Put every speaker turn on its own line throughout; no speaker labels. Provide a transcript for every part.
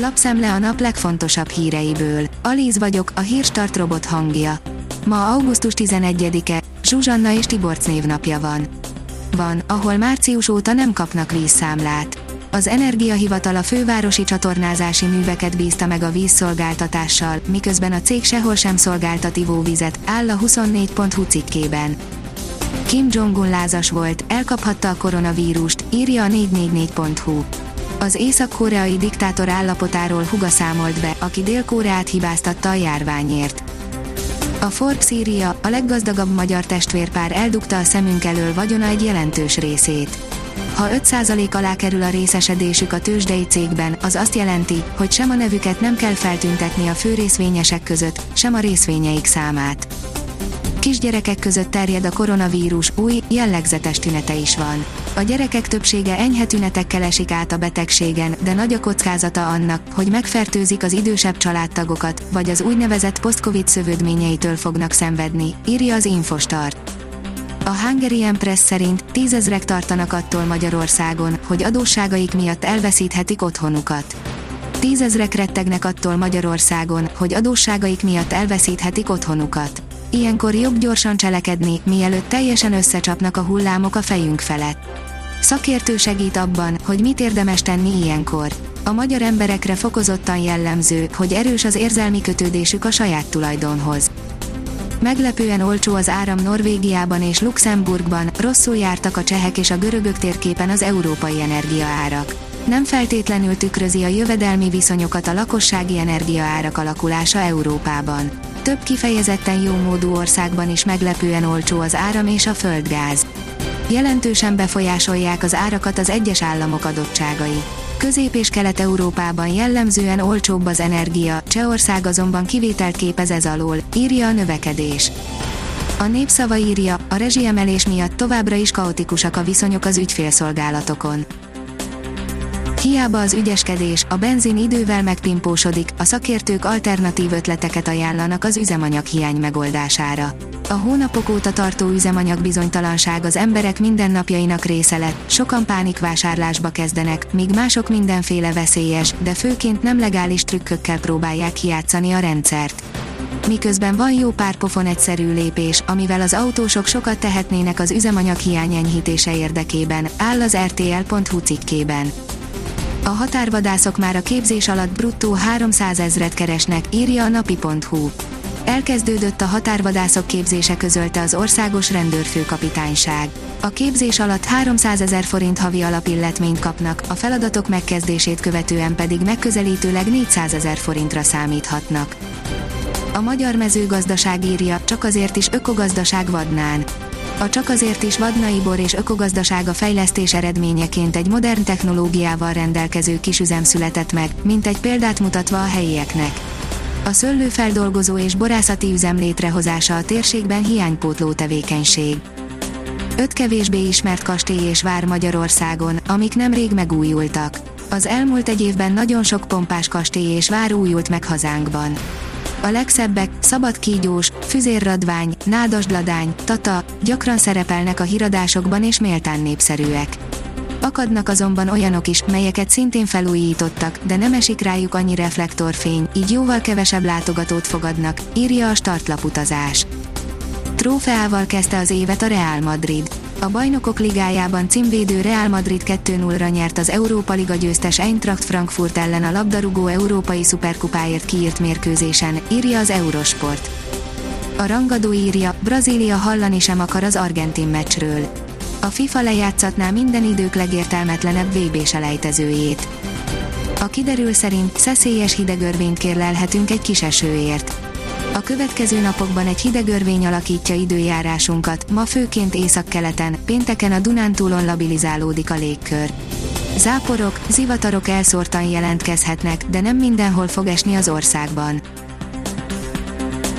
Lapszemle a nap legfontosabb híreiből. Alíz vagyok, a hírstart robot hangja. Ma augusztus 11-e, Zsuzsanna és Tiborc névnapja van. Van, ahol március óta nem kapnak vízszámlát. Az Energiahivatal a fővárosi csatornázási műveket bízta meg a vízszolgáltatással, miközben a cég sehol sem szolgáltat ivóvizet, áll a 24.hu cikkében. Kim Jong-un lázas volt, elkaphatta a koronavírust, írja a 444.hu. Az észak-koreai diktátor állapotáról Huga számolt be, aki Dél-Koreát hibáztatta a járványért. A Forbes írja, a leggazdagabb magyar testvérpár eldugta a szemünk elől vagyona egy jelentős részét. Ha 5% alá kerül a részesedésük a tőzsdei cégben, az azt jelenti, hogy sem a nevüket nem kell feltüntetni a fő részvényesek között, sem a részvényeik számát. Kisgyerekek között terjed a koronavírus, új, jellegzetes tünete is van. A gyerekek többsége enyhe tünetekkel esik át a betegségen, de nagy a kockázata annak, hogy megfertőzik az idősebb családtagokat, vagy az úgynevezett post-covid szövődményeitől fognak szenvedni, írja az Infostart. A Hungarian Press szerint tízezrek tartanak attól Magyarországon, hogy adósságaik miatt elveszíthetik otthonukat. Tízezrek rettegnek attól Magyarországon, hogy adósságaik miatt elveszíthetik otthonukat. Ilyenkor jobb gyorsan cselekedni, mielőtt teljesen összecsapnak a hullámok a fejünk felett. Szakértő segít abban, hogy mit érdemes tenni ilyenkor. A magyar emberekre fokozottan jellemző, hogy erős az érzelmi kötődésük a saját tulajdonhoz. Meglepően olcsó az áram Norvégiában és Luxemburgban, rosszul jártak a csehek és a görögök térképen az európai energiaárak. Nem feltétlenül tükrözi a jövedelmi viszonyokat a lakossági energiaárak alakulása Európában. Több kifejezetten jó módú országban is meglepően olcsó az áram és a földgáz. Jelentősen befolyásolják az árakat az egyes államok adottságai. Közép- és Kelet-Európában jellemzően olcsóbb az energia, Csehország azonban kivételt képez ez alól, írja a növekedés. A népszava írja, a rezsiemelés miatt továbbra is kaotikusak a viszonyok az ügyfélszolgálatokon. Hiába az ügyeskedés, a benzin idővel megpimpósodik, a szakértők alternatív ötleteket ajánlanak az üzemanyag hiány megoldására. A hónapok óta tartó üzemanyag bizonytalanság az emberek mindennapjainak része lett, sokan pánikvásárlásba kezdenek, míg mások mindenféle veszélyes, de főként nem legális trükkökkel próbálják kijátszani a rendszert. Miközben van jó pár pofon egyszerű lépés, amivel az autósok sokat tehetnének az üzemanyag hiány enyhítése érdekében, áll az RTL.hu cikkében. A határvadászok már a képzés alatt bruttó 300 ezret keresnek, írja a napi.hu. Elkezdődött a határvadászok képzése közölte az országos rendőrfőkapitányság. A képzés alatt 300 ezer forint havi alapilletményt kapnak, a feladatok megkezdését követően pedig megközelítőleg 400 ezer forintra számíthatnak. A magyar mezőgazdaság írja, csak azért is ökogazdaság vadnán. A csak azért is vadnai bor és ökogazdasága fejlesztés eredményeként egy modern technológiával rendelkező kisüzem született meg, mint egy példát mutatva a helyieknek. A szőlőfeldolgozó és borászati üzem létrehozása a térségben hiánypótló tevékenység. Öt kevésbé ismert kastély és vár Magyarországon, amik nemrég megújultak. Az elmúlt egy évben nagyon sok pompás kastély és vár újult meg hazánkban. A legszebbek, Kígyós, Füzérradvány, Nádasdladány, Tata, gyakran szerepelnek a híradásokban és méltán népszerűek. Akadnak azonban olyanok is, melyeket szintén felújítottak, de nem esik rájuk annyi reflektorfény, így jóval kevesebb látogatót fogadnak, írja a startlaputazás. Trófeával kezdte az évet a Real Madrid. A Bajnokok Ligájában címvédő Real Madrid 2-0-ra nyert az Európa Liga győztes Eintracht Frankfurt ellen a labdarúgó Európai Szuperkupáért kiírt mérkőzésen, írja az Eurosport. A rangadó írja, Brazília hallani sem akar az argentin meccsről. A FIFA lejátszatná minden idők legértelmetlenebb VB selejtezőjét. A kiderül szerint szeszélyes hidegörvényt kérlelhetünk egy kis esőért. A következő napokban egy hideg örvény alakítja időjárásunkat, ma főként északkeleten, pénteken a Dunántúlon labilizálódik a légkör. Záporok, zivatarok elszórtan jelentkezhetnek, de nem mindenhol fog esni az országban.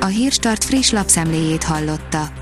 A Hírstart friss lapszemléjét hallotta.